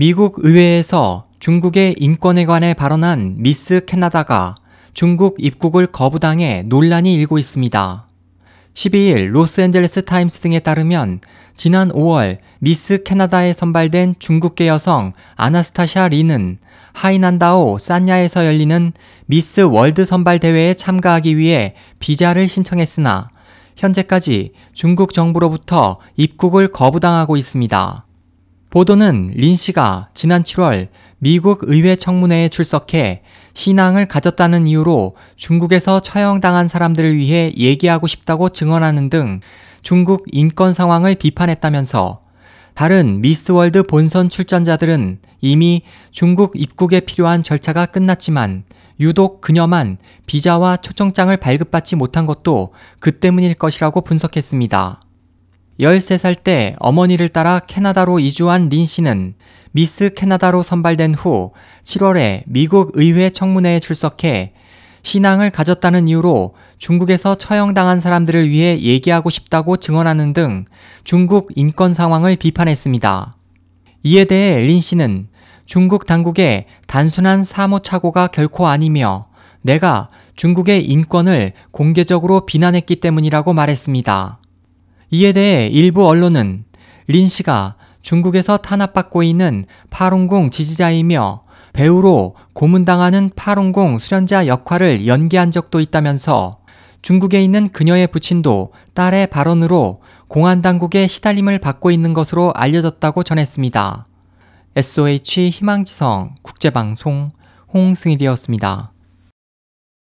미국 의회에서 중국의 인권에 관해 발언한 미스 캐나다가 중국 입국을 거부당해 논란이 일고 있습니다. 12일 로스앤젤레스 타임스 등에 따르면 지난 5월 미스 캐나다에 선발된 중국계 여성 아나스타샤 리는 하이난다오 산야에서 열리는 미스 월드 선발 대회에 참가하기 위해 비자를 신청했으나 현재까지 중국 정부로부터 입국을 거부당하고 있습니다. 보도는 린 씨가 지난 7월 미국 의회 청문회에 출석해 신앙을 가졌다는 이유로 중국에서 처형당한 사람들을 위해 얘기하고 싶다고 증언하는 등 중국 인권 상황을 비판했다면서 다른 미스월드 본선 출전자들은 이미 중국 입국에 필요한 절차가 끝났지만 유독 그녀만 비자와 초청장을 발급받지 못한 것도 그 때문일 것이라고 분석했습니다. 13살 때 어머니를 따라 캐나다로 이주한 린 씨는 미스 캐나다로 선발된 후 7월에 미국 의회 청문회에 출석해 신앙을 가졌다는 이유로 중국에서 처형당한 사람들을 위해 얘기하고 싶다고 증언하는 등 중국 인권 상황을 비판했습니다. 이에 대해 린 씨는 중국 당국의 단순한 사모착오가 결코 아니며 내가 중국의 인권을 공개적으로 비난했기 때문이라고 말했습니다. 이에 대해 일부 언론은 린 씨가 중국에서 탄압받고 있는 파룬궁 지지자이며 배우로 고문당하는 파룬궁 수련자 역할을 연기한 적도 있다면서 중국에 있는 그녀의 부친도 딸의 발언으로 공안 당국의 시달림을 받고 있는 것으로 알려졌다고 전했습니다. SOH 희망지성 국제방송 홍승일이었습니다.